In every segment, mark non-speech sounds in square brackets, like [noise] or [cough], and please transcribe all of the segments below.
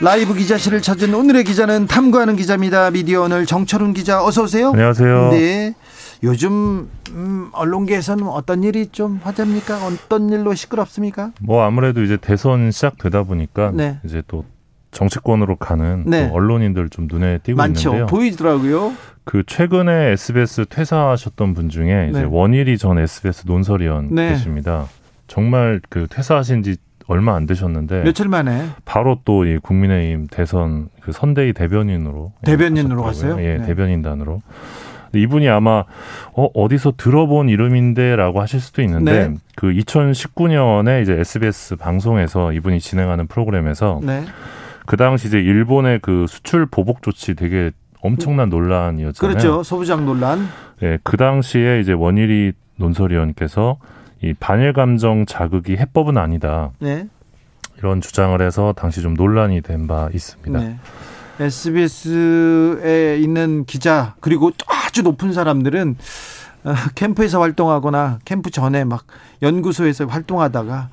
라이브 기자실을 찾은 오늘의 기자는 탐구하는 기자입니다. 미디어 오늘 정철훈 기자 어서 오세요. 안녕하세요. 네. 요즘 음, 언론계에서는 어떤 일이 좀 화제입니까? 어떤 일로 시끄럽습니까? 뭐 아무래도 이제 대선 시작되다 보니까 네. 이제 또 정치권으로 가는 네. 또 언론인들 좀 눈에 띄고 많죠. 있는데요. 보이더라고요. 그 최근에 SBS 퇴사하셨던 분 중에 이제 네. 원일이 전 SBS 논설위원 네. 계십니다. 정말 그 퇴사하신 지 얼마 안 되셨는데 며칠 만에 바로 또 이 국민의힘 대선 그 선대위 대변인으로 대변인으로. 갔어요? 예, 네. 대변인단으로. 이분이 아마 어 어디서 들어본 이름인데라고 하실 수도 있는데 네. 그 2019년에 이제 SBS 방송에서 이분이 진행하는 프로그램에서 네. 그 당시 이제 일본의 그 수출 보복 조치 되게 엄청난 논란이었잖아요. 그렇죠. 소부장 논란. 예, 그 당시에 이제 원일이 논설위원께서 이 반일 감정 자극이 해법은 아니다. 네. 이런 주장을 해서 당시 좀 논란이 된 바 있습니다. 네. SBS에 있는 기자 그리고 아주 높은 사람들은 어, 캠프에서 활동하거나 캠프 전에 막 연구소에서 활동하다가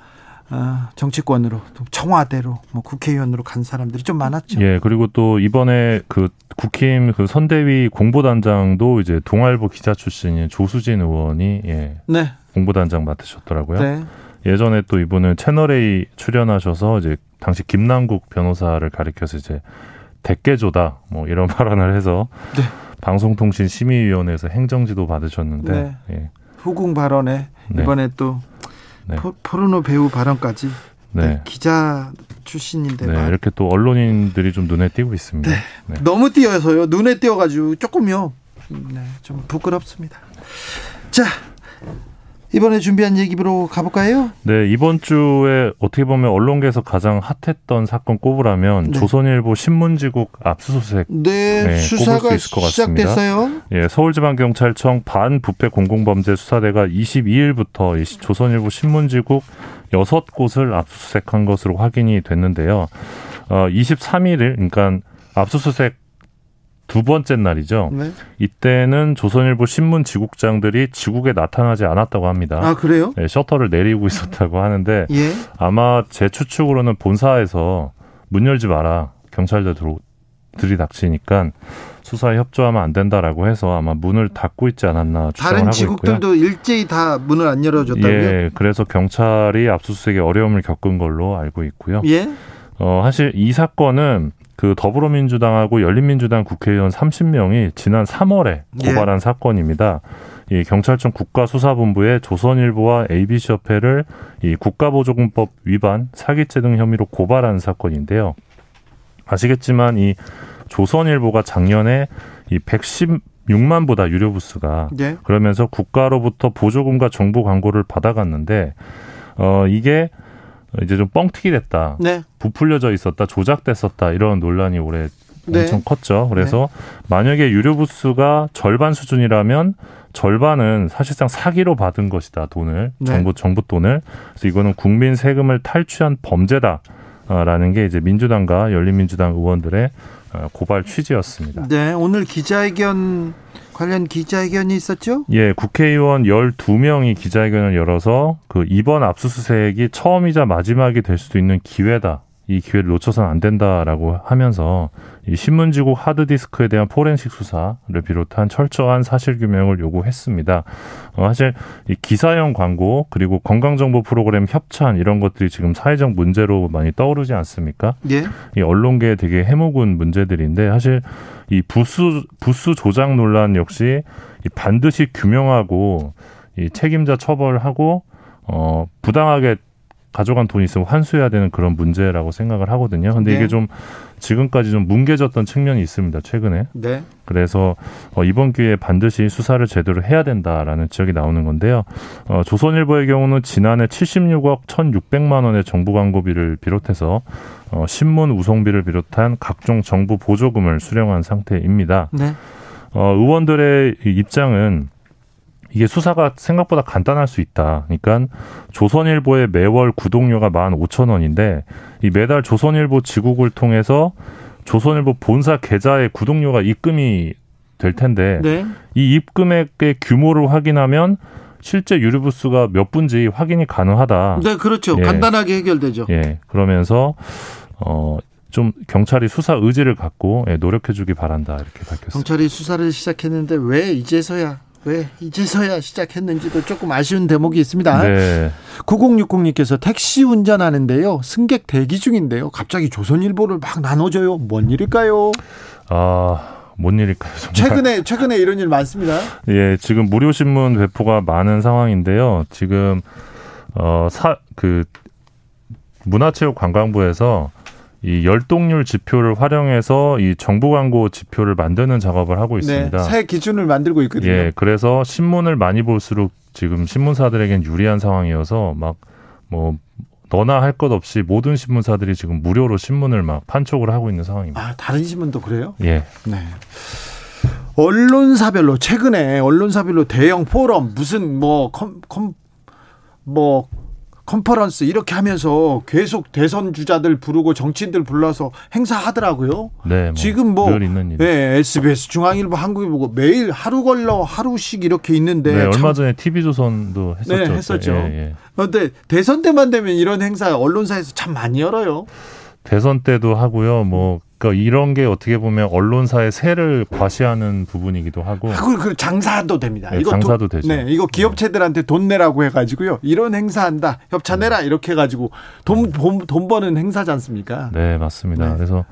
어, 정치권으로 또 청와대로 뭐 국회의원으로 간 사람들이 좀 많았죠. 예, 그리고 또 이번에 그 국힘 그 선대위 공보단장도 이제 동아일보 기자 출신인 조수진 의원이 예, 네. 공보단장 맡으셨더라고요. 네. 예전에 또 이분은 채널 A 출연하셔서 이제 당시 김남국 변호사를 가리켜서 이제 대깨조다 뭐 이런 [laughs] 발언을 해서 네. 방송통신 심의위원회에서 행정지도 받으셨는데 네. 예, 후궁 발언에 네. 이번에 또 네. 포, 포르노 배우 발언까지 네. 네, 기자 출신인데 네, 말- 이렇게 또 언론인들이 좀 눈에 띄고 있습니다. 네. 네. 너무 띄어서요. 눈에 띄어가지고 조금요. 네, 좀 부끄럽습니다. 자, 이번에 준비한 얘기로 가볼까요? 네, 이번 주에 어떻게 보면 언론계에서 가장 핫했던 사건 꼽으라면 네. 조선일보 신문지국 압수수색 네, 네, 수사가. 시작됐어요. 예, 서울지방경찰청 반부패 공공범죄 수사대가 22일부터 이 시- 조선일보 신문지국 여섯 곳을 압수수색한 것으로 확인이 됐는데요. 어, 23일을 그러니까 압수수색 두 번째 날이죠. 네. 이때는 조선일보 신문 지국장들이 지국에 나타나지 않았다고 합니다. 아 그래요? 네, 셔터를 내리고 있었다고 하는데 [laughs] 예. 아마 제 추측으로는 본사에서 문 열지 마라 경찰들 들어 들이닥치니까 수사에 협조하면 안 된다라고 해서 아마 문을 닫고 있지 않았나 추정을 다른 하고 있고요. 지국들도 일제히 다 문을 안 열어줬다고요? 예, 그래서 경찰이 압수수색에 어려움을 겪은 걸로 알고 있고요. 예. 어, 사실 이 사건은 그 더불어민주당하고 열린민주당 국회의원 30명이 지난 3월에 예. 고발한 사건입니다. 이 경찰청 국가수사본부에 조선일보와 ABC협회를 이 국가보조금법 위반, 사기죄 등 혐의로 고발한 사건인데요. 아시겠지만 이 조선일보가 작년에 이 116만 보다 유료 부스가 예. 그러면서 국가로부터 보조금과 정보 광고를 받아갔는데 어 이게 이제 좀 뻥튀기 됐다. 네. 부풀려져 있었다, 조작됐었다 이런 논란이 올해 네. 엄청 컸죠. 그래서 만약에 유료 부스가 절반 수준이라면 절반은 사실상 사기로 받은 것이다 돈을 네. 정부 정부 돈을 그래서 이거는 국민 세금을 탈취한 범죄다 라는 게 이제 민주당과 열린민주당 의원들의 어, 고발 취지였습니다. 네. 오늘 기자회견 관련 기자회견이 있었죠? 예, 국회의원 12명이 기자회견을 열어서 그 이번 압수수색이 처음이자 마지막이 될 수도 있는 기회다. 이 기회를 놓쳐서는 안 된다라고 하면서 이 신문지국 하드디스크에 대한 포렌식 수사를 비롯한 철저한 사실 규명을 요구했습니다. 어, 사실 이 기사형 광고 그리고 건강정보 프로그램 협찬 이런 것들이 지금 사회적 문제로 많이 떠오르지 않습니까? 예. 이 언론계에 되게 해묵은 문제들인데 사실 이 부수 부수 조작 논란 역시 이 반드시 규명하고 이 책임자 처벌하고 어 부당하게 가져간 돈이 있으면 환수해야 되는 그런 문제라고 생각을 하거든요. 근데 네. 이게 좀 지금까지 좀 뭉개졌던 측면이 있습니다. 최근에. 네. 그래서 어, 이번 기회에 반드시 수사를 제대로 해야 된다라는 지적이 나오는 건데요. 어, 조선일보의 경우는 지난해 76억 1,600만 원의 정부 광고비를 비롯해서 어, 신문 우송비를 비롯한 각종 정부 보조금을 수령한 상태입니다. 네. 어, 의원들의 이 입장은 이게 수사가 생각보다 간단할 수 있다. 그러니까 조선일보의 매월 구독료가 15,000원인데 이 매달 조선일보 지국을 통해서 조선일보 본사 계좌에 구독료가 입금이 될 텐데 네. 이 입금액의 규모를 확인하면 실제 유료 부수가 몇 분지 확인이 가능하다. 네, 그렇죠. 예. 간단하게 해결되죠. 예. 그러면서 어 좀 경찰이 수사 의지를 갖고 예, 노력해주기 바란다 이렇게 밝혔습니다. 경찰이 수사를 시작했는데 왜 이제서야 왜 이제서야 시작했는지도 조금 아쉬운 대목이 있습니다. 네. 9060님께서 택시 운전하는데요. 승객 대기 중인데요. 갑자기 조선일보를 막 나눠줘요. 뭔 일일까요? 아, 뭔 일일까요? 정말. 최근에 최근에 이런 일 많습니다. 예, 지금 무료 신문 배포가 많은 상황인데요. 지금 어사그 문화체육관광부에서 이 열동률 지표를 활용해서 이 정부 광고 지표를 만드는 작업을 하고 있습니다. 네, 새 기준을 만들고 있거든요. 예, 그래서 신문을 많이 볼수록 지금 신문사들에겐 유리한 상황이어서 막 뭐 너나 할 것 없이 모든 신문사들이 지금 무료로 신문을 막 판촉을 하고 있는 상황입니다. 아, 다른 신문도 그래요? 예. 네. 언론사별로 최근에 언론사별로 대형 포럼 무슨 뭐 컴 컴 뭐 컨퍼런스 이렇게 하면서 계속 대선 주자들 부르고 정치인들 불러서 행사하더라고요. 네. 뭐 지금 뭐. 네, SBS, 중앙일보, 한국일보 매일 하루 걸러 하루씩 이렇게 있는데 네, 참- 얼마 전에 TV조선도 했었죠. 네, 했었죠. 예, 예. 그런데 대선 때만 되면 이런 행사 언론사에서 참 많이 열어요. 대선 때도 하고요. 뭐 그러니까 이런 게 어떻게 보면 언론사의 세를 과시하는 부분이기도 하고. 그, 그 장사도 됩니다. 네, 이거 장사도 돈- 되죠. 네, 이거 기업체들한테 돈 내라고 해가지고요. 이런 행사한다, 협찬 내라 이렇게 해가지고 돈, 돈, 돈 버는 행사지 않습니까? 네, 맞습니다. 네. 그래서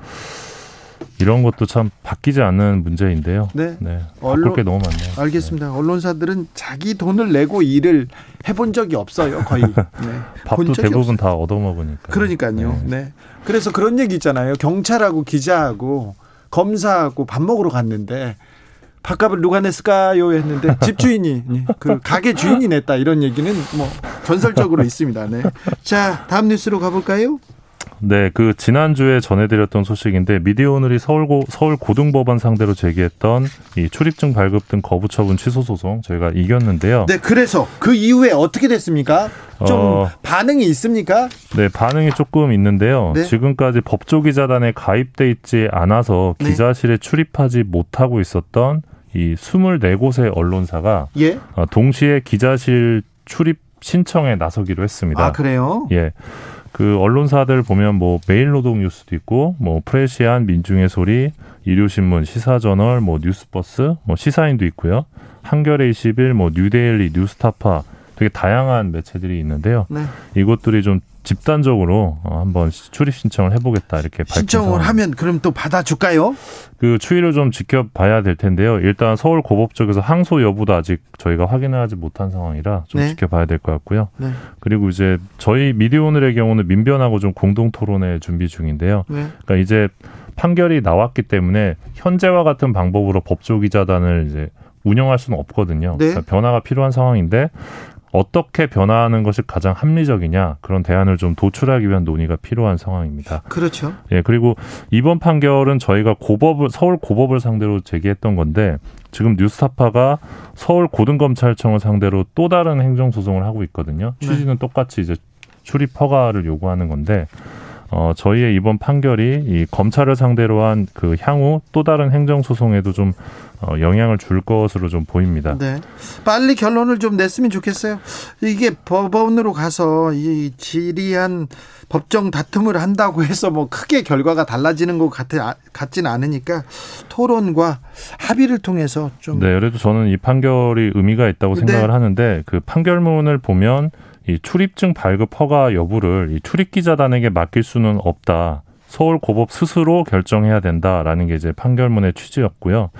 이런 것도 참 바뀌지 않는 문제인데요. 네. 네. 언론- 게 너무 많네요. 알겠습니다. 언론사들은 자기 돈을 내고 일을 해본 적이 없어요, 거의. [laughs] 네. 밥도 대부분 다 얻어먹으니까. 그러니까요. 네. 네. 그래서 그런 얘기 있잖아요. 경찰하고 기자하고 검사하고 밥 먹으러 갔는데 밥값을 누가 냈을까요? 했는데 [laughs] 집주인이 그 가게 주인이 냈다 이런 얘기는 뭐 전설적으로 있습니다. 네. 자 다음 뉴스로 가볼까요? 네, 그 지난주에 전해드렸던 소식인데 미디어오늘이 서울고 서울 고등법원 상대로 제기했던 이 출입증 발급 등 거부 처분 취소 소송 저희가 이겼는데요. 네. 그래서 그 이후에 어떻게 됐습니까? 좀 어. 반응이 있습니까? 네, 반응이 조금 있는데요. 네. 지금까지 법조기자단에 가입돼 있지 않아서 네. 기자실에 출입하지 못하고 있었던 이 24곳의 언론사가 예. 어, 동시에 기자실 출입 신청에 나서기로 했습니다. 아 그래요? 예. 그 언론사들 보면 뭐 메일노동 뉴스도 있고 뭐 프레시안 민중의 소리 일요신문 시사저널 뭐 뉴스버스 뭐 시사인도 있고요 한겨레 21뭐 뉴데일리 뉴스타파 되게 다양한 매체들이 있는데요 네. 이것들이 좀 집단적으로 어, 한번 출입 신청을 해보겠다 이렇게 밝힌 신청을. 하면 그럼 또 받아줄까요? 그 추이를 좀 지켜봐야 될 텐데요. 일단 서울 고법 쪽에서 항소 여부도 아직 저희가 확인하지 못한 상황이라 좀 네. 지켜봐야 될 것 같고요. 네. 그리고 이제 저희 미디어오늘의 경우는 민변하고 좀 공동 토론회 준비 중인데요. 네. 그러니까 이제 판결이 나왔기 때문에 현재와 같은 방법으로 법조 기자단을 이제 운영할 수는 없거든요. 네. 그러니까 변화가 필요한 상황인데 어떻게 변화하는 것이 가장 합리적이냐 그런 대안을 좀 도출하기 위한 논의가 필요한 상황입니다. 그렇죠. 예, 그리고 이번 판결은 저희가 고법을 서울 고법을 상대로 제기했던 건데 지금 뉴스타파가 서울 고등검찰청을 상대로 또 다른 행정 소송을 하고 있거든요. 네. 취지는 똑같이 이제 출입 허가를 요구하는 건데 어, 저희의 이번 판결이 이 검찰을 상대로 한 그 향후 또 다른 행정 소송에도 좀 어, 영향을 줄 것으로 좀 보입니다. 네. 빨리 결론을 좀 냈으면 좋겠어요. 이게 법원으로 가서 이 지리한 법정 다툼을 한다고 해서 뭐 크게 결과가 달라지는 것 같아, 같지는 않으니까 토론과 합의를 통해서 좀. 네, 그래도 저는 이 판결이 의미가 있다고 네. 생각을 하는데 그 판결문을 보면 이 출입증 발급 허가 여부를 이 출입기자단에게 맡길 수는 없다. 서울 고법 스스로 결정해야 된다라는 게 이제 판결문의 취지였고요.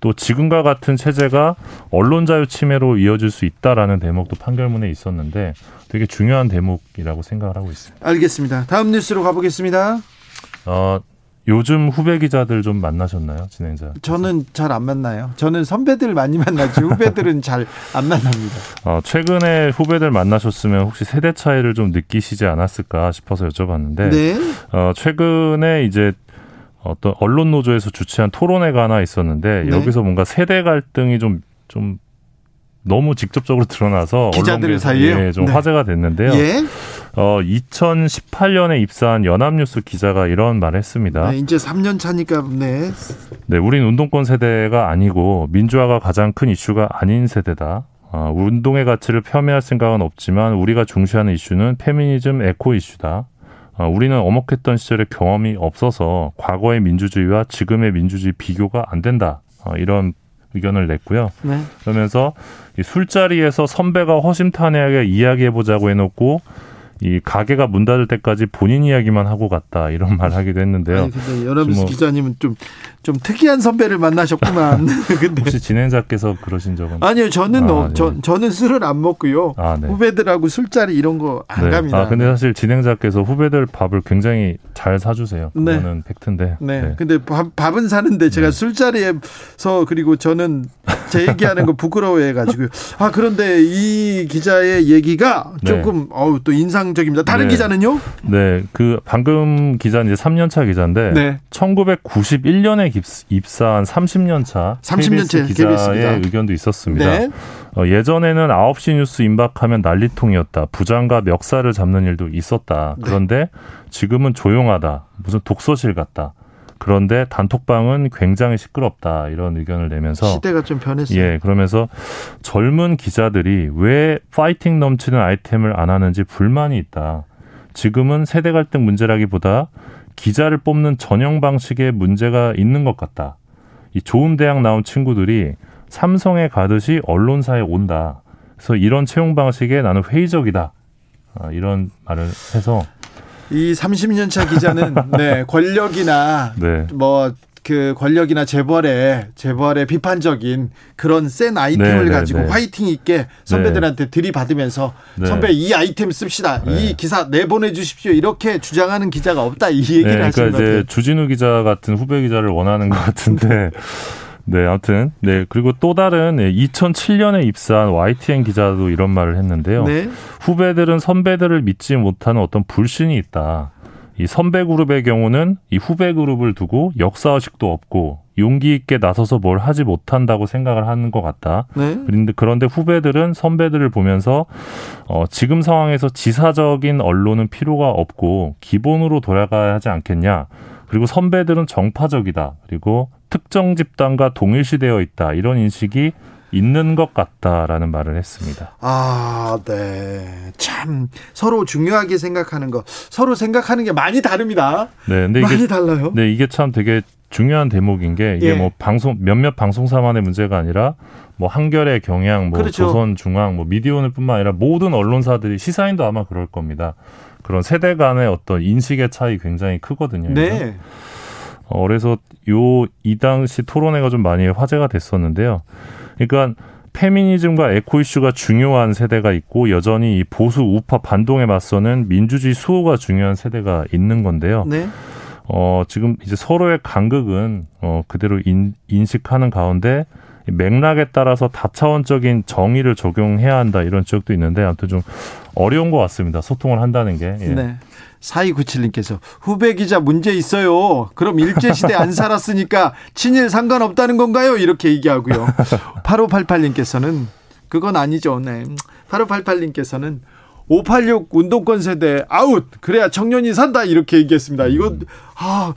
또 지금과 같은 체제가 언론 자유 침해로 이어질 수 있다라는 대목도 판결문에 있었는데 되게 중요한 대목이라고 생각을 하고 있습니다. 알겠습니다. 다음 뉴스로 가보겠습니다. 어, 요즘 후배 기자들 좀 만나셨나요, 진행자? 저는 잘 안 만나요. 저는 선배들 많이 만나지 후배들은 잘 안 만납니다. 어, 최근에 후배들 만나셨으면 혹시 세대 차이를 좀 느끼시지 않았을까 싶어서 여쭤봤는데 네. 어, 최근에 이제 어떤 언론 노조에서 주최한 토론회가 하나 있었는데 네. 여기서 뭔가 세대 갈등이 좀좀 너무 직접적으로 드러나서 기자들 사이에요? 예, 좀 네. 화제가 됐는데요. 예. 어, 2018년에 입사한 연합뉴스 기자가 이런 말을 했습니다. 네, 이제 3년 차니까 네. 네, 우린 운동권 세대가 아니고 민주화가 가장 큰 이슈가 아닌 세대다. 어, 운동의 가치를 폄훼할 생각은 없지만 우리가 중시하는 이슈는 페미니즘 에코 이슈다. 어, 우리는 엄혹했던 시절의 경험이 없어서 과거의 민주주의와 지금의 민주주의 비교가 안 된다. 어, 이런 의견을 냈고요. 네. 그러면서 이 술자리에서 선배가 허심탄회하게 이야기해보자고 해놓고 이 가게가 문 닫을 때까지 본인 이야기만 하고 갔다 이런 말 하기도 했는데요. 아니, 근데 연합뉴스 뭐- 기자님은 좀, 좀 특이한 선배를 만나셨구만. [laughs] [laughs] 근데. 혹시 진행자께서 그러신 적은? 아니요, 저는, 아, 어, 네. 저, 저는 술을 안 먹고요. 아, 네. 후배들하고 술자리 이런 거안 네. 갑니다. 아, 근데 사실 진행자께서 후배들 밥을 굉장히 잘 사주세요. 네. 그거는 팩트인데. 네. 근데 밥, 밥은 사는데 제가 술자리에서 그리고 저는 제 얘기하는 거 [laughs] 부끄러워해 가지고요. 아, 그런데 이 기자의 얘기가 네. 조금 어우 또 인상 적입니다. 다른 네. 기자는요? 네, 그 방금 기자는 이제 3년차 기자인데 네. 1991년에 입사한 30년차 30년 차 KBS 기자의 KBS 기자. 의견도 있었습니다. 네. 어, 예전에는 9시 뉴스 임박하면 난리통이었다. 부장과 멱살을 잡는 일도 있었다. 네. 그런데 지금은 조용하다. 무슨 독서실 같다. 그런데 단톡방은 굉장히 시끄럽다. 이런 의견을 내면서 시대가 좀 변했어요. 예, 그러면서 젊은 기자들이 왜 파이팅 넘치는 아이템을 안 하는지 불만이 있다. 지금은 세대 갈등 문제라기보다 기자를 뽑는 전형 방식에 문제가 있는 것 같다. 이 좋은 대학 나온 친구들이 삼성에 가듯이 언론사에 온다. 그래서 이런 채용 방식에 나는 회의적이다. 아, 이런 말을 해서 이 30년 차 기자는 [laughs] 네, 권력이나 네. 뭐그 권력이나 재벌의 재벌의 비판적인 그런 센 아이템을 네, 네, 가지고 네. 화이팅 있게 선배들한테 들이받으면서 네. 선배 이 아이템 씁시다. 네. 이 기사 내보내 주십시오. 이렇게 주장하는 기자가 없다. 이 얘기를 네, 그러니까 것 같아요. 이제 주진우 기자 같은 후배 기자를 원하는 것 같은데. [laughs] 네, 아무튼 네 그리고 또 다른 2007년에 입사한 YTN 기자도 이런 말을 했는데요. 네. 후배들은 선배들을 믿지 못하는 어떤 불신이 있다. 이 선배 그룹의 경우는 이 후배 그룹을 두고 역사 의식도 없고 용기 있게 나서서 뭘 하지 못한다고 생각을 하는 것 같다. 네. 그런데 그런데 후배들은 선배들을 보면서 어, 지금 상황에서 지사적인 언론은 필요가 없고 기본으로 돌아가야 하지 않겠냐. 그리고 선배들은 정파적이다. 그리고 특정 집단과 동일시되어 있다. 이런 인식이 있는 것 같다라는 말을 했습니다. 아, 네. 참 서로 중요하게 생각하는 거, 서로 생각하는 게 많이 다릅니다. 네, 근데 많이 이게 달라요. 네, 이게 참 되게 중요한 대목인 게 이게 예. 뭐 방송 몇몇 방송사만의 문제가 아니라 뭐 한겨레, 경향, 뭐 그렇죠. 조선, 중앙, 뭐 미디어오늘뿐만 아니라 모든 언론사들이 시사인도 아마 그럴 겁니다. 그런 세대 간의 어떤 인식의 차이 굉장히 크거든요. 네. 어, 그래서 요 이 당시 토론회가 좀 많이 화제가 됐었는데요. 그러니까 페미니즘과 에코 이슈가 중요한 세대가 있고 여전히 이 보수 우파 반동에 맞서는 민주주의 수호가 중요한 세대가 있는 건데요. 네. 어, 지금 이제 서로의 간극은 어, 그대로 인, 인식하는 가운데 이 맥락에 따라서 다차원적인 정의를 적용해야 한다 이런 지적도 있는데 아무튼 좀 어려운 것 같습니다. 소통을 한다는 게. 예. 네. 4297님께서 후배 기자 문제 있어요. 그럼 일제시대 안 살았으니까 친일 상관없다는 건가요? 이렇게 얘기하고요. 8588님께서는 그건 아니죠. 네. 8588님께서는 586 운동권 세대 아웃. 그래야 청년이 산다. 이렇게 얘기했습니다. 이건, 아,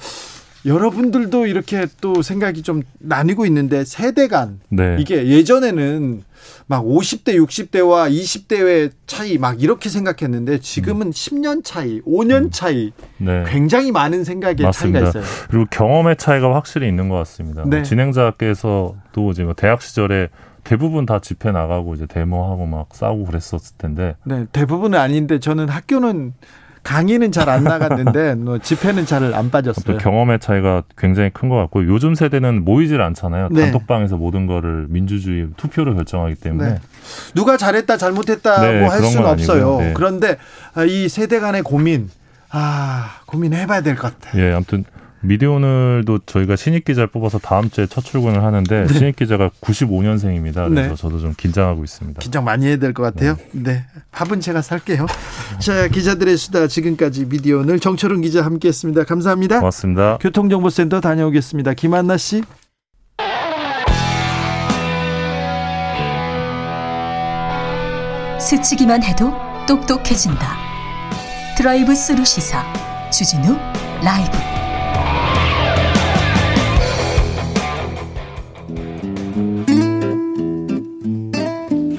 여러분들도 이렇게 또 생각이 좀 나뉘고 있는데 세대 간 네. 이게 예전에는 막 50대, 60대와 20대의 차이 막 이렇게 생각했는데 지금은 음. 10년 차이, 5년 차이 네. 굉장히 많은 생각의 맞습니다. 차이가 있어요. 그리고 경험의 차이가 확실히 있는 것 같습니다. 네. 진행자께서도 이제 뭐 대학 시절에 대부분 다 집회 나가고 이제 데모하고 막 싸우고 그랬었을 텐데 네, 대부분은 아닌데 저는 학교는 강의는 잘 안 나갔는데 [laughs] 뭐 집회는 잘안또 빠졌어요. 경험의 차이가 굉장히 큰 것 같고 요즘 세대는 모이질 않잖아요. 네. 단톡방에서 모든 거를 민주주의 투표로 결정하기 때문에 네. 누가 잘했다 잘못했다고 네, 할 수는 건 없어요. 네. 그런데 아, 이 세대 간의 고민 아 고민해봐야 될 것 같아요. 예, 아무튼 미디어오늘도 저희가 신입 기자를 뽑아서 다음 주에 첫 출근을 하는데 신입 기자가 95년생입니다. 그래서 네. 저도 좀 긴장하고 있습니다. 긴장 많이 해야 될 것 같아요. 네. 밥은 제가 살게요. 자, 기자들의 수다 지금까지 미디어 오늘 정철은 기자 함께했습니다. 감사합니다. 고맙습니다. 교통정보센터 다녀오겠습니다. 김한나 씨. 스치기만 해도 똑똑해진다. 드라이브 스루 시사 주진우 라이브.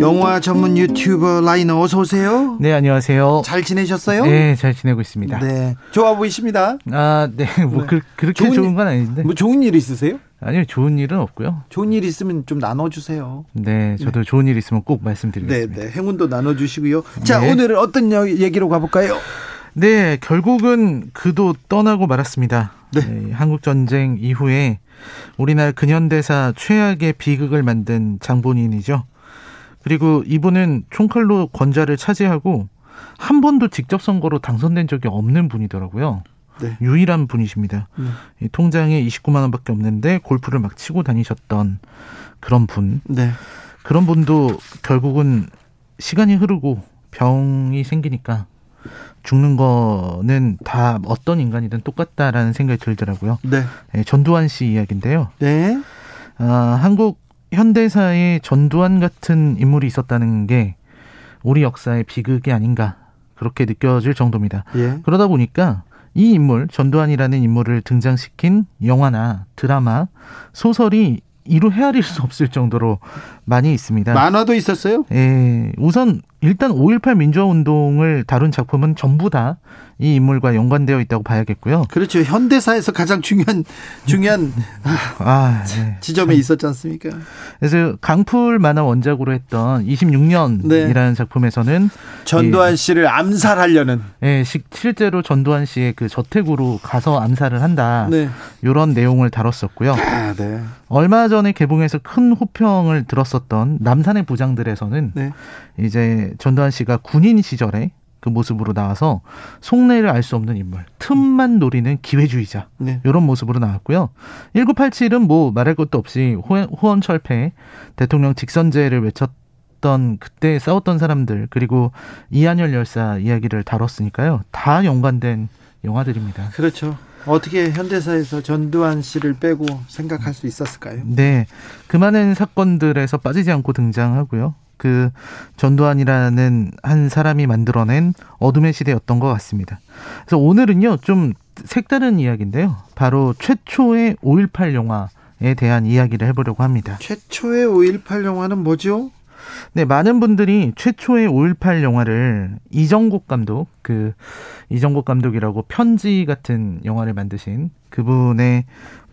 영화 전문 유튜버 라이너 어서 오세요. 네, 안녕하세요. 잘 지내셨어요? 네, 잘 지내고 있습니다. 네. 좋아 보이십니다. 아, 네, [laughs] 뭐 네. 그, 그렇게 좋은 좋은, 일- 건 아닌데. 뭐 좋은 일 있으세요? 아니요, 좋은 일은 없고요. 좋은 일 있으면 좀 나눠주세요. 네, 저도 좋은 일 있으면 꼭 네, 말씀드리겠습니다. 네. 행운도 나눠주시고요. 자, 네. 오늘은 어떤 여- 얘기로 가볼까요? 네, 결국은 그도 떠나고 말았습니다. 네. 네, 한국 전쟁 이후에 우리나라 근현대사 최악의 비극을 만든 장본인이죠. 그리고 이분은 총칼로 권좌를 차지하고 한 번도 직접 선거로 당선된 적이 없는 분이더라고요. 네. 유일한 분이십니다. 음. 이 통장에 29만 원밖에 없는데 골프를 막 치고 다니셨던 그런 분. 네. 그런 분도 결국은 시간이 흐르고 병이 생기니까 죽는 거는 다 어떤 인간이든 똑같다라는 생각이 들더라고요. 네. 예, 전두환 씨 이야기인데요. 네. 아, 한국 현대사에 전두환 같은 인물이 있었다는 게 우리 역사의 비극이 아닌가 그렇게 느껴질 정도입니다. 예. 그러다 보니까 이 인물 전두환이라는 인물을 등장시킨 영화나 드라마, 소설이 이루 헤아릴 수 없을 정도로 많이 있습니다. 만화도 있었어요? 예, 우선 일단 5.18 민주화 운동을 다룬 작품은 전부 다 이 인물과 연관되어 있다고 봐야겠고요. 그렇죠. 현대사에서 가장 중요한 중요한 [laughs] 아, 네. 지점에 있었지 않습니까? 그래서 강풀 만화 원작으로 했던 26년이라는 네. 작품에서는 전두환 씨를 암살하려는 예, 시- 실제로 전두환 씨의 그 저택으로 가서 암살을 한다. 네. 이런 내용을 다뤘었고요. 아, 네. 얼마 전에 개봉해서 큰 호평을 들었었던 남산의 부장들에서는 네. 이제 전두환 씨가 군인 시절에 그 모습으로 나와서 속내를 알 수 없는 인물, 틈만 노리는 기회주의자 네. 이런 모습으로 나왔고요. 1987은 뭐 말할 것도 없이 호- 호원 철폐 대통령 직선제를 외쳤던 그때 싸웠던 사람들 그리고 이한열 열사 이야기를 다뤘으니까요. 다 연관된 영화들입니다. 그렇죠. 어떻게 현대사에서 전두환 씨를 빼고 생각할 수 있었을까요? 네. 그 많은 사건들에서 빠지지 않고 등장하고요. 그 전두환이라는 한 사람이 만들어낸 어둠의 시대였던 것 같습니다. 그래서 오늘은요, 좀 색다른 이야기인데요. 바로 최초의 5.18 영화에 대한 이야기를 해보려고 합니다. 최초의 5.18 영화는 뭐죠? 네, 많은 분들이 최초의 5.18 영화를 이정국 감독, 그, 이정국 감독이라고 편지 같은 영화를 만드신 그분의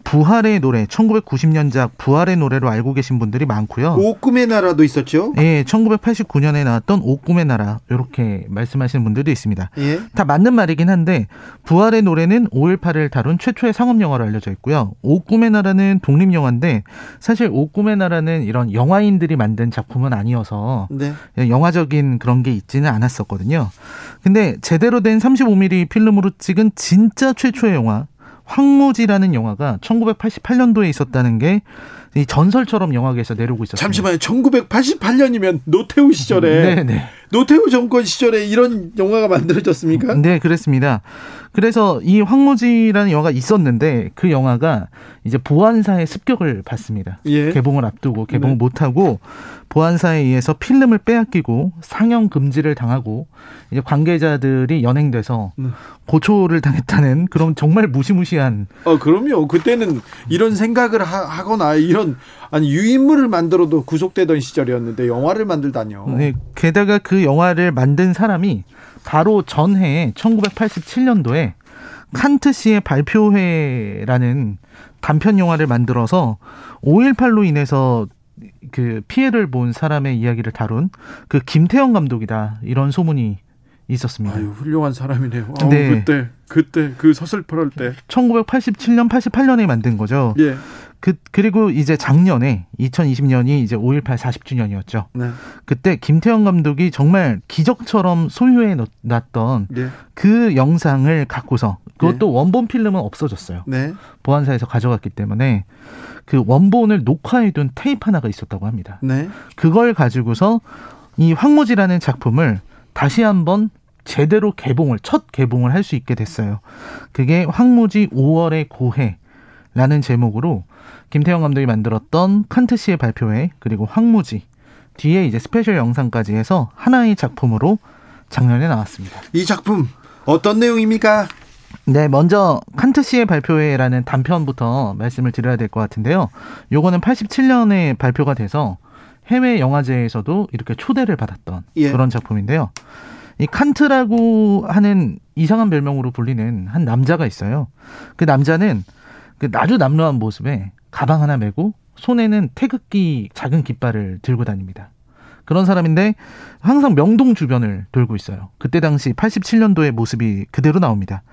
부활의 노래, 1990년작 부활의 노래로 알고 계신 분들이 많고요. 오꿈의 나라도 있었죠? 예, 1989년에 나왔던 옥꿈의 나라, 이렇게 말씀하시는 분들도 있습니다. 예. 다 맞는 말이긴 한데, 부활의 노래는 5.18을 다룬 최초의 상업 영화로 알려져 있고요. 옥꿈의 나라는 독립 영화인데, 사실 옥꿈의 나라는 이런 영화인들이 만든 작품은 아니어서, 네. 영화적인 그런 게 있지는 않았었거든요. 근데 제대로 된 35mm 필름으로 찍은 진짜 최초의 영화, 황무지라는 영화가 1988년도에 있었다는 게 이 전설처럼 영화계에서 내려오고 있었어요. 잠시만요. 1988년이면 노태우 시절에 네네. 노태우 정권 시절에 이런 영화가 만들어졌습니까? 네, 그랬습니다. 그래서 이 황무지라는 영화가 있었는데 그 영화가 이제 보안사의 습격을 받습니다. 예. 개봉을 앞두고 개봉 네. 못하고 보안사에 의해서 필름을 빼앗기고 상영 금지를 당하고 이제 관계자들이 연행돼서 네. 고초를 당했다는 그런 정말 무시무시한 어, 그럼요. 그때는 이런 생각을 하, 거나 이런 아니 유인물을 만들어도 구속되던 시절이었는데 영화를 만들다뇨. 네, 게다가 그 영화를 만든 사람이 바로 전해에 1987년도에 칸트 씨의 발표회라는 단편 영화를 만들어서 5.18로 인해서 그 피해를 본 사람의 이야기를 다룬 그 김태형 감독이다 이런 소문이 있었습니다. 아유, 훌륭한 사람이네요. 아우, 네. 그때 그때 그 서슬퍼럴 때. 1987년, 88년에 만든 거죠. 예. 그 그리고 이제 작년에 2020년이 이제 5.18 40주년이었죠. 네. 그때 김태형 감독이 정말 기적처럼 소유해 놓- 놨던 예. 그 영상을 갖고서 그것도 원본 필름은 없어졌어요. 네. 보안사에서 가져갔기 때문에 그 원본을 녹화해둔 테이프 하나가 있었다고 합니다. 네. 그걸 가지고서 이 황무지라는 작품을 다시 한번 제대로 개봉을 첫 개봉을 할 수 있게 됐어요. 그게 황무지 5월의 고해라는 제목으로 김태영 감독이 만들었던 칸트 씨의 발표회 그리고 황무지 뒤에 이제 스페셜 영상까지 해서 하나의 작품으로 작년에 나왔습니다. 이 작품 어떤 내용입니까? 네, 먼저 칸트 씨의 발표회라는 단편부터 말씀을 드려야 될 것 같은데요. 요거는 87년에 발표가 돼서 해외 영화제에서도 이렇게 초대를 받았던 예. 그런 작품인데요. 이 칸트라고 하는 이상한 별명으로 불리는 한 남자가 있어요. 그 남자는 그 아주 남루한 모습에 가방 하나 메고 손에는 태극기 작은 깃발을 들고 다닙니다. 그런 사람인데 항상 명동 주변을 돌고 있어요. 그때 당시 87년도의 모습이 그대로 나옵니다.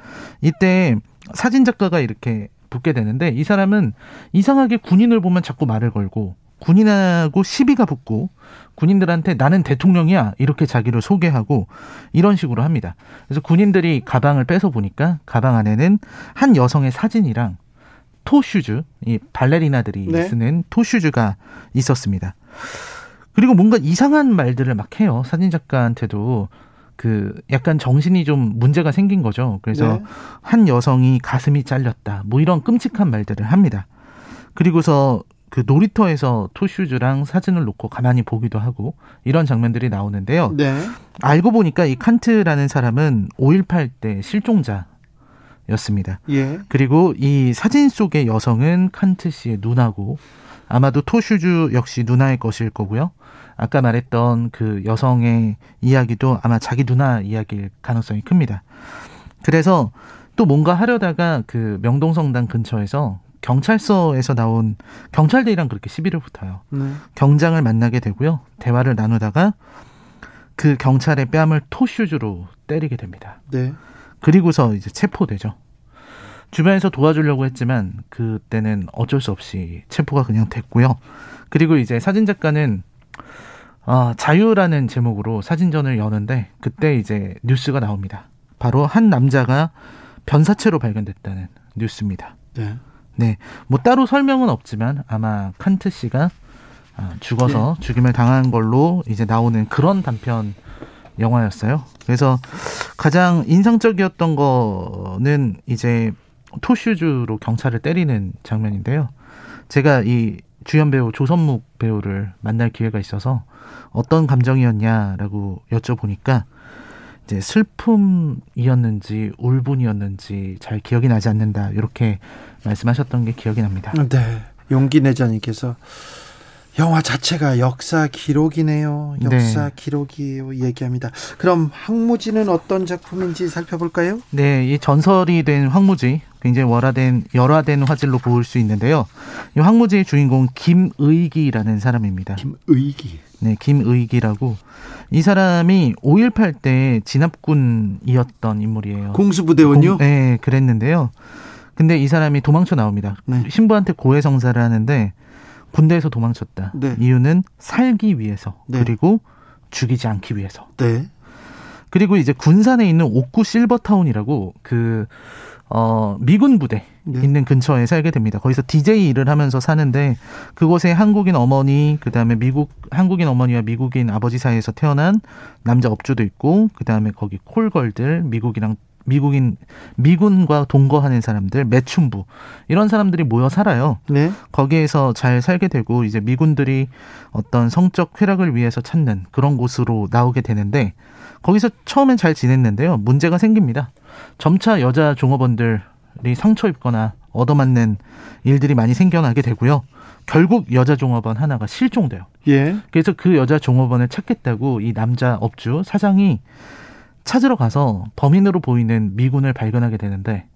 이때 사진 작가가 이렇게 붙게 되는데 이 사람은 이상하게 군인을 보면 자꾸 말을 걸고 군인하고 시비가 붙고 군인들한테 나는 대통령이야 이렇게 자기를 소개하고 이런 식으로 합니다. 그래서 군인들이 가방을 빼서 보니까 가방 안에는 한 여성의 사진이랑 토슈즈, 이 발레리나들이 네. 쓰는 토슈즈가 있었습니다. 그리고 뭔가 이상한 말들을 막 해요. 사진 작가한테도 그 약간 정신이 좀 문제가 생긴 거죠. 그래서 네. 한 여성이 가슴이 잘렸다. 뭐 이런 끔찍한 말들을 합니다. 그리고서 그 놀이터에서 토슈즈랑 사진을 놓고 가만히 보기도 하고 이런 장면들이 나오는데요. 네. 알고 보니까 이 칸트라는 사람은 5.18 때 실종자 였습니다. 예. 그리고 이 사진 속의 여성은 칸트 씨의 누나고 아마도 토슈즈 역시 누나의 것일 거고요. 아까 말했던 그 여성의 이야기도 아마 자기 누나 이야기일 가능성이 큽니다. 그래서 또 뭔가 하려다가 그 명동성당 근처에서 경찰서에서 나온 경찰들이랑 그렇게 시비를 붙어요. 네. 경장을 만나게 되고요. 대화를 나누다가 그 경찰의 뺨을 토슈즈로 때리게 됩니다. 네. 그리고서 이제 체포되죠. 주변에서 도와주려고 했지만 그때는 어쩔 수 없이 체포가 그냥 됐고요. 그리고 이제 사진 작가는 아, 자유라는 제목으로 사진전을 여는데 그때 이제 뉴스가 나옵니다. 바로 한 남자가 변사체로 발견됐다는 뉴스입니다. 네. 네, 뭐 따로 설명은 없지만 아마 칸트 씨가 아, 죽어서 죽임을 당한 걸로 이제 나오는 그런 단편 영화였어요. 그래서 가장 인상적이었던 거는 이제 토슈즈로 경찰을 때리는 장면인데요. 제가 이 주연 배우 조선묵 배우를 만날 기회가 있어서 어떤 감정이었냐라고 여쭤보니까 이제 슬픔이었는지 울분이었는지 잘 기억이 나지 않는다 이렇게 말씀하셨던 게 기억이 납니다. 네. 용기 내자님께서 영화 자체가 역사 기록이네요. 역사 네. 기록이에요. 얘기합니다. 그럼 항무지는 어떤 작품인지 살펴볼까요? 네, 이 전설이 된 황무지 굉장히 월화된 열화된 화질로 볼 수 있는데요. 이 황무지의 주인공 김의기라는 사람입니다. 김의기. 네, 김의기라고 이 사람이 5.18 때 진압군이었던 인물이에요. 공수부대원요? 공- 네, 그랬는데요. 근데 이 사람이 도망쳐 나옵니다. 네. 신부한테 고해성사를 하는데 군대에서 도망쳤다. 네. 이유는 살기 위해서 네. 그리고 죽이지 않기 위해서. 네. 그리고 이제 군산에 있는 옥구 실버타운이라고 그 어, 미군 부대 네. 있는 근처에 살게 됩니다. 거기서 DJ 일을 하면서 사는데 그곳에 한국인 어머니, 그다음에 미국 한국인 어머니와 미국인 아버지 사이에서 태어난 남자 업주도 있고 그다음에 거기 콜걸들 미국이랑 미국인 미군과 동거하는 사람들 매춘부 이런 사람들이 모여 살아요. 네. 거기에서 잘 살게 되고 이제 미군들이 어떤 성적 쾌락을 위해서 찾는 그런 곳으로 나오게 되는데 거기서 처음엔 잘 지냈는데요. 문제가 생깁니다. 점차 여자 종업원들이 상처 입거나 얻어맞는 일들이 많이 생겨나게 되고요. 결국 여자 종업원 하나가 실종돼요. 예. 그래서 그 여자 종업원을 찾겠다고 이 남자 업주 사장이 찾으러 가서 범인으로 보이는 미군을 발견하게 되는데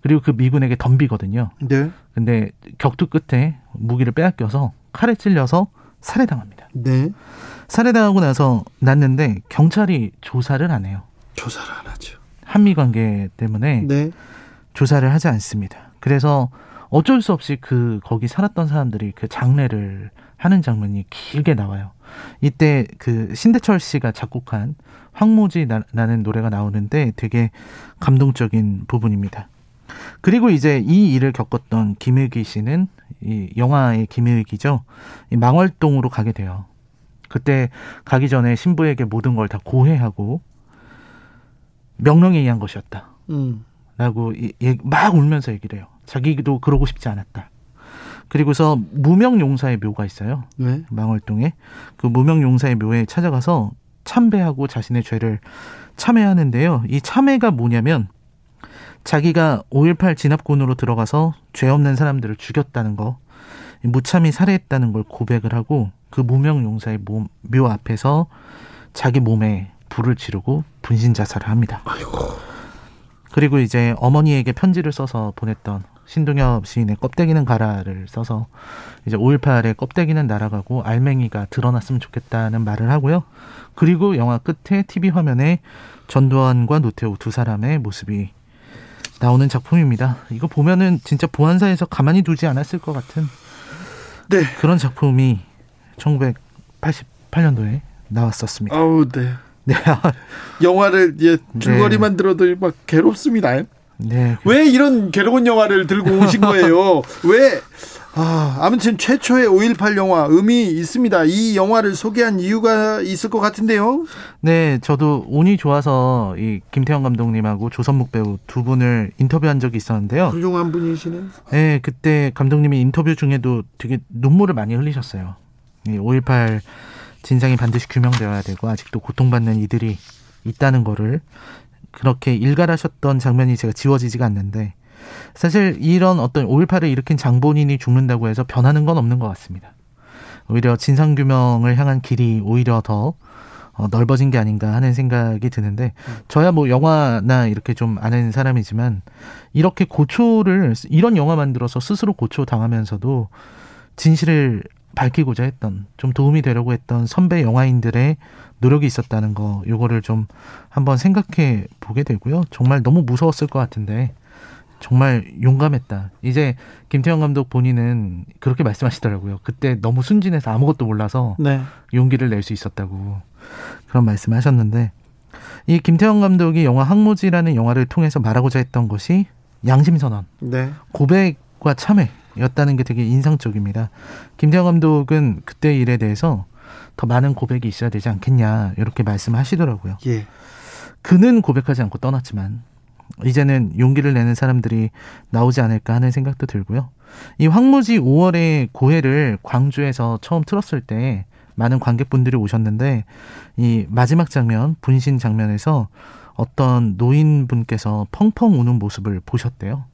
그리고 그 미군에게 덤비거든요. 네. 근데 격투 끝에 무기를 빼앗겨서 칼에 찔려서 살해당합니다. 네. 살해당하고 나서 났는데 경찰이 조사를 안 해요. 조사를 안 하죠. 한미 관계 때문에 네. 조사를 하지 않습니다. 그래서 어쩔 수 없이 그 거기 살았던 사람들이 그 장례를 하는 장면이 길게 나와요. 이때 그 신대철 씨가 작곡한 황무지 나, 라는 노래가 나오는데 되게 감동적인 부분입니다. 그리고 이제 이 일을 겪었던 김일기 씨는 이 영화의 김일기죠. 이 망월동으로 가게 돼요. 그때 가기 전에 신부에게 모든 걸 다 고해하고 명령에 의한 것이었다. 음. 라고 이- 얘- 막 울면서 얘기를 해요. 자기도 그러고 싶지 않았다. 그리고서 무명용사의 묘가 있어요. 네. 망월동에 그 무명용사의 묘에 찾아가서 참배하고 자신의 죄를 참회하는데요. 이 참회가 뭐냐면 자기가 5.18 진압군으로 들어가서 죄 없는 사람들을 죽였다는 거, 무참히 살해했다는 걸 고백을 하고 그 무명 용사의 몸- 묘 앞에서 자기 몸에 불을 지르고 분신 자살을 합니다. 그리고 이제 어머니에게 편지를 써서 보냈던 신동엽 시인의 껍데기는 가라를 써서 이제 5.18의 껍데기는 날아가고 알맹이가 드러났으면 좋겠다는 말을 하고요. 그리고 영화 끝에 TV 화면에 전두환과 노태우 두 사람의 모습이 나오는 작품입니다. 이거 보면은 진짜 보안사에서 가만히 두지 않았을 것 같은 네. 그런 작품이 1988년도에 나왔었습니다. 아우, 네. 네, [laughs] 영화를 예, 줄거리만 들어도 막 괴롭습니다. 네, 왜 이런 괴로운 영화를 들고 오신 거예요? [laughs] 왜? 아, 아무튼 최초의 5.18 영화 의미 있습니다. 이 영화를 소개한 이유가 있을 것 같은데요. 네, 저도 운이 좋아서 이 김태형 감독님하고 조선목 배우 두 분을 인터뷰한 적이 있었는데요. 훌륭한 분이시네. 네, 그때 감독님이 인터뷰 중에도 되게 눈물을 많이 흘리셨어요. 이 5.18 진상이 반드시 규명되어야 되고 아직도 고통받는 이들이 있다는 거를 그렇게 일갈하셨던 장면이 제가 지워지지가 않는데 사실 이런 어떤 5.18을 일으킨 장본인이 죽는다고 해서 변하는 건 없는 것 같습니다. 오히려 진상규명을 향한 길이 오히려 더 어, 넓어진 게 아닌가 하는 생각이 드는데 저야 뭐 영화나 이렇게 좀 아는 사람이지만 이렇게 고초를 이런 영화 만들어서 스스로 고초 당하면서도 진실을 밝히고자 했던 좀 도움이 되려고 했던 선배 영화인들의 노력이 있었다는 거 요거를 좀 한번 생각해 보게 되고요. 정말 너무 무서웠을 것 같은데 정말 용감했다. 이제 김태형 감독 본인은 그렇게 말씀하시더라고요. 그때 너무 순진해서 아무것도 몰라서 네. 용기를 낼 수 있었다고 그런 말씀하셨는데 이 김태형 감독이 영화 항모지라는 영화를 통해서 말하고자 했던 것이 양심 선언, 네. 고백과 참회 였다는 게 되게 인상적입니다. 김태형 감독은 그때 일에 대해서 더 많은 고백이 있어야 되지 않겠냐 이렇게 말씀하시더라고요. 예. 그는 고백하지 않고 떠났지만 이제는 용기를 내는 사람들이 나오지 않을까 하는 생각도 들고요. 이 황무지 5월의 고해를 광주에서 처음 틀었을 때 많은 관객분들이 오셨는데 이 마지막 장면 분신 장면에서 어떤 노인분께서 펑펑 우는 모습을 보셨대요.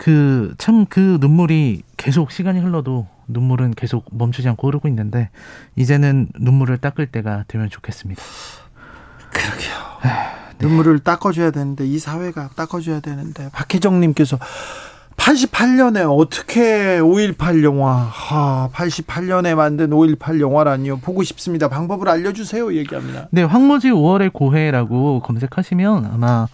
그참그 눈물이 계속 시간이 흘러도 눈물은 계속 멈추지 않고 흐르고 있는데 이제는 눈물을 닦을 때가 되면 좋겠습니다. 눈물을 닦아줘야 되는데 이 사회가 닦아줘야 되는데 박혜정님께서 88년에 어떻게 5.18 영화 하, 88년에 만든 5.18 영화라니요. 보고 싶습니다. 방법을 알려주세요. 얘기합니다. 네, 황무지 5월의 고해라고 검색하시면 아마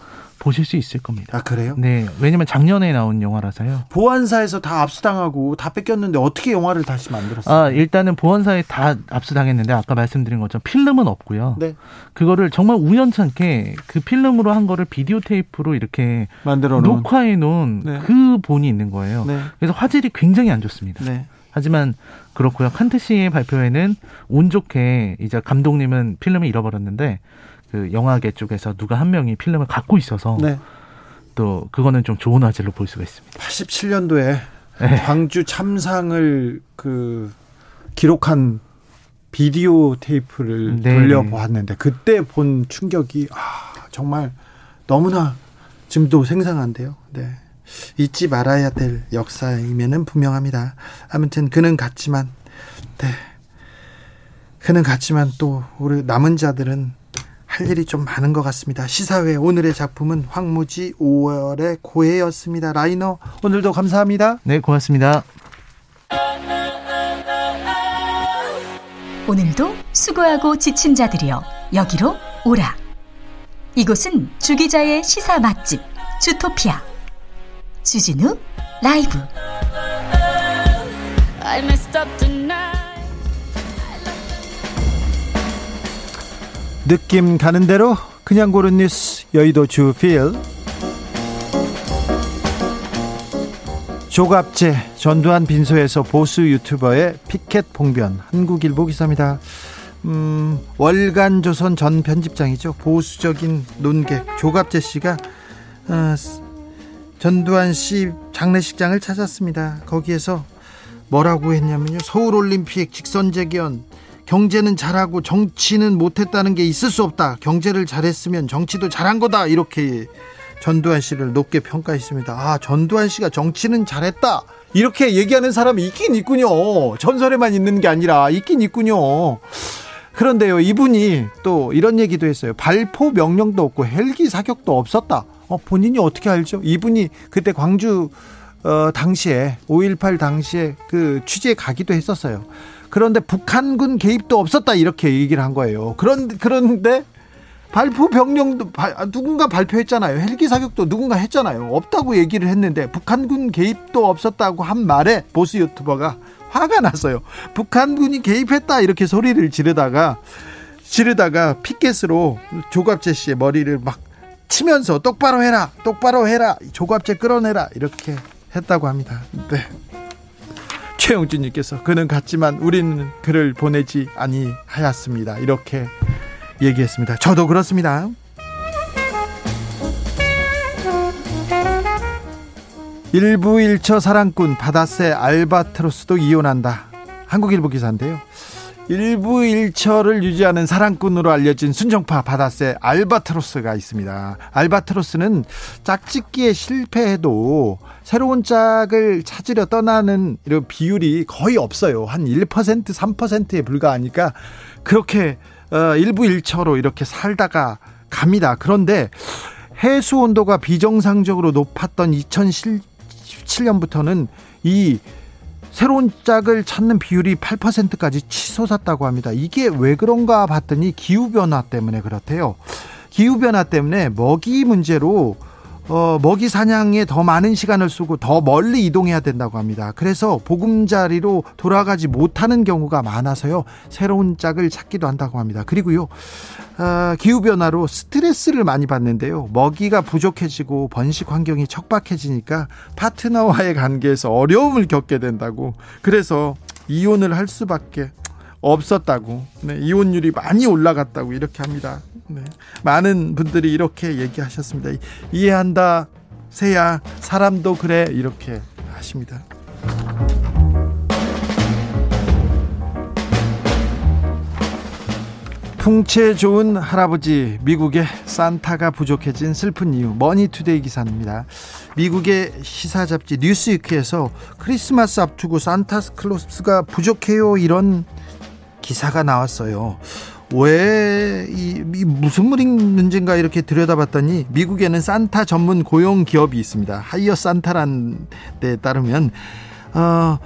보실 수 있을 겁니다. 아 그래요? 네, 왜냐면 작년에 나온 영화라서요. 보안사에서 다 압수당하고 다 뺏겼는데 어떻게 영화를 다시 만들었어요? 아, 일단은 보안사에 다 압수당했는데 아까 말씀드린 것처럼 필름은 없고요. 네. 그거를 정말 우연찮게 그 필름으로 한 거를 비디오 테이프로 이렇게 만들어 놓은. 녹화해 놓은 네. 그 본이 있는 거예요. 네. 그래서 화질이 굉장히 안 좋습니다. 네. 하지만 그렇고요. 칸트 씨의 발표에는 운 좋게 이제 감독님은 필름을 잃어버렸는데 그 영화계 쪽에서 누가 한 명이 필름을 갖고 있어서 네. 또 그거는 좀 좋은 화질로 볼 수가 있습니다. 87년도에 네. 광주 참상을 그 기록한 비디오 테이프를 네. 돌려보았는데 그때 본 충격이 아, 정말 너무나 지금도 생생한데요. 네. 잊지 말아야 될 역사임에는 분명합니다. 아무튼 그는 갔지만 네. 그는 갔지만 또 우리 남은 자들은 할 일이 좀 많은 것 같습니다. 시사회 오늘의 작품은 황무지 5월의 고해였습니다. 라이너 오늘도 감사합니다. 네, 고맙습니다. 오늘도 수고하고 지친 자들이여 여기로 오라. 이곳은 주기자의 시사 맛집 주토피아 주진우 라이브 느낌 가는 대로 그냥 고른 뉴스 여의도 주필 조갑제 전두환 빈소에서 보수 유튜버의 피켓 봉변 한국일보 기사입니다. 음, 월간 조선 전 편집장이죠 보수적인 논객 조갑제 씨가 어, 전두환 씨 장례식장을 찾았습니다. 거기에서 뭐라고 했냐면요 서울올림픽 직선재견 경제는 잘하고 정치는 못했다는 게 있을 수 없다. 경제를 잘했으면 정치도 잘한 거다. 이렇게 전두환 씨를 높게 평가했습니다. 아, 전두환 씨가 정치는 잘했다. 이렇게 얘기하는 사람이 있긴 있군요. 전설에만 있는 게 아니라 있긴 있군요. 그런데요, 이분이 또 이런 얘기도 했어요. 발포 명령도 없고 헬기 사격도 없었다. 어, 본인이 어떻게 알죠? 이분이 그때 광주 어, 당시에 5.18 당시에 그 취재 가기도 했었어요. 그런데 북한군 개입도 없었다 이렇게 얘기를 한 거예요. 그런 그런데 발포 아, 누군가 발표했잖아요. 헬기 사격도 누군가 했잖아요. 없다고 얘기를 했는데 북한군 개입도 없었다고 한 말에 보수 유튜버가 화가 났어요. 북한군이 개입했다 이렇게 소리를 지르다가 지르다가 피켓으로 조갑재 씨의 머리를 막 치면서 똑바로 해라, 똑바로 해라, 조갑재 끌어내라 이렇게 했다고 합니다. 네. 최영준님께서 그는 갔지만 우리는 그를 보내지 아니하였습니다. 이렇게 얘기했습니다. 저도 그렇습니다. 일부 일처 사랑꾼 바다새 알바트로스도 이혼한다. 한국일보 기사인데요. 일부 일처를 유지하는 사랑꾼으로 알려진 순정파 바다새 알바트로스가 있습니다. 알바트로스는 짝짓기에 실패해도 새로운 짝을 찾으려 떠나는 이런 비율이 거의 없어요. 한 1%, 3%에 불과하니까 그렇게 어, 일부 일처로 이렇게 살다가 갑니다. 그런데 해수 온도가 비정상적으로 높았던 2017년부터는 이 새로운 짝을 찾는 비율이 8%까지 치솟았다고 합니다. 이게 왜 그런가 봤더니 기후변화 때문에 그렇대요. 기후변화 때문에 먹이 문제로 어, 먹이 사냥에 더 많은 시간을 쓰고 더 멀리 이동해야 된다고 합니다. 그래서 보금자리로 돌아가지 못하는 경우가 많아서요. 새로운 짝을 찾기도 한다고 합니다. 그리고요. 어, 기후변화로 스트레스를 많이 받는데요. 먹이가 부족해지고 번식 환경이 척박해지니까 파트너와의 관계에서 어려움을 겪게 된다고. 그래서 이혼을 할 수밖에 없었다고. 네, 이혼율이 많이 올라갔다고 이렇게 합니다. 네, 많은 분들이 이렇게 얘기하셨습니다. 이- 이해한다, 새야, 사람도 그래 이렇게 하십니다. 풍채 좋은 할아버지 미국의 산타가 부족해진 슬픈 이유 머니투데이 기사입니다. 미국의 시사 잡지 뉴스위크에서 크리스마스 앞두고 산타클로스가 부족해요 이런 기사가 나왔어요. 왜, 이, 이 무슨 문제인가 이렇게 들여다봤더니 미국에는 산타 전문 고용 기업이 있습니다. Hire Santa란 데 따르면, 어,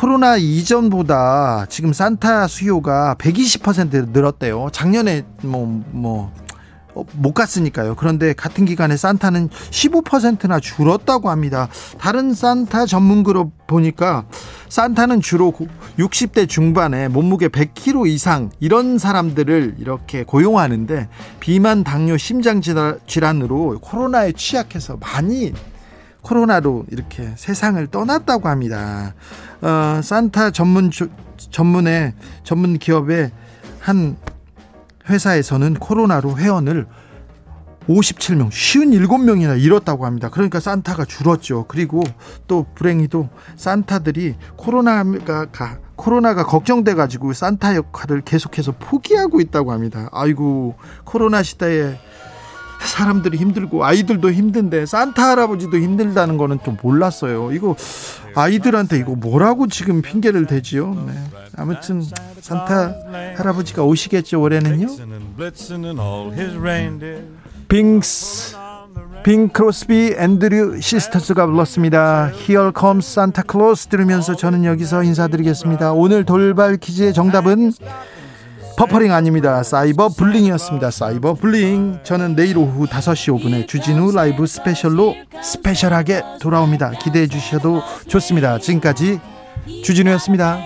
코로나 이전보다 지금 산타 수요가 120% 늘었대요. 작년에 뭐, 뭐, 어, 못 갔으니까요. 그런데 같은 기간에 산타는 15%나 줄었다고 합니다. 다른 산타 전문 그룹 보니까 산타는 주로 60대 중반에 몸무게 100kg 이상 이런 사람들을 이렇게 고용하는데 비만, 당뇨, 심장 질환으로 코로나에 취약해서 많이 코로나로 이렇게 세상을 떠났다고 합니다. 어, 산타 전문 전문의 전문 기업의 한 회사에서는 코로나로 회원을 57명, 57명이나 잃었다고 합니다. 그러니까 산타가 줄었죠. 그리고 또 불행히도 산타들이 코로나가 코로나가 걱정돼 가지고 산타 역할을 계속해서 포기하고 있다고 합니다. 아이고 코로나 시대에 사람들이 힘들고 아이들도 힘든데 산타 할아버지도 힘들다는 거는 좀 몰랐어요. 이거 아이들한테 이거 뭐라고 지금 핑계를 대지요? 네. 아무튼 산타 할아버지가 오시겠죠 올해는요. 빙스 빙 크로스비 앤드류 시스터스가 불렀습니다. Here comes Santa Claus 들으면서 저는 여기서 인사드리겠습니다. 오늘 돌발 퀴즈의 정답은 버퍼링 아닙니다. 사이버 불링이었습니다. 사이버 불링. 저는 내일 오후 5시 5분에 주진우 라이브 스페셜로 스페셜하게 돌아옵니다. 기대해 주셔도 좋습니다. 지금까지 주진우였습니다.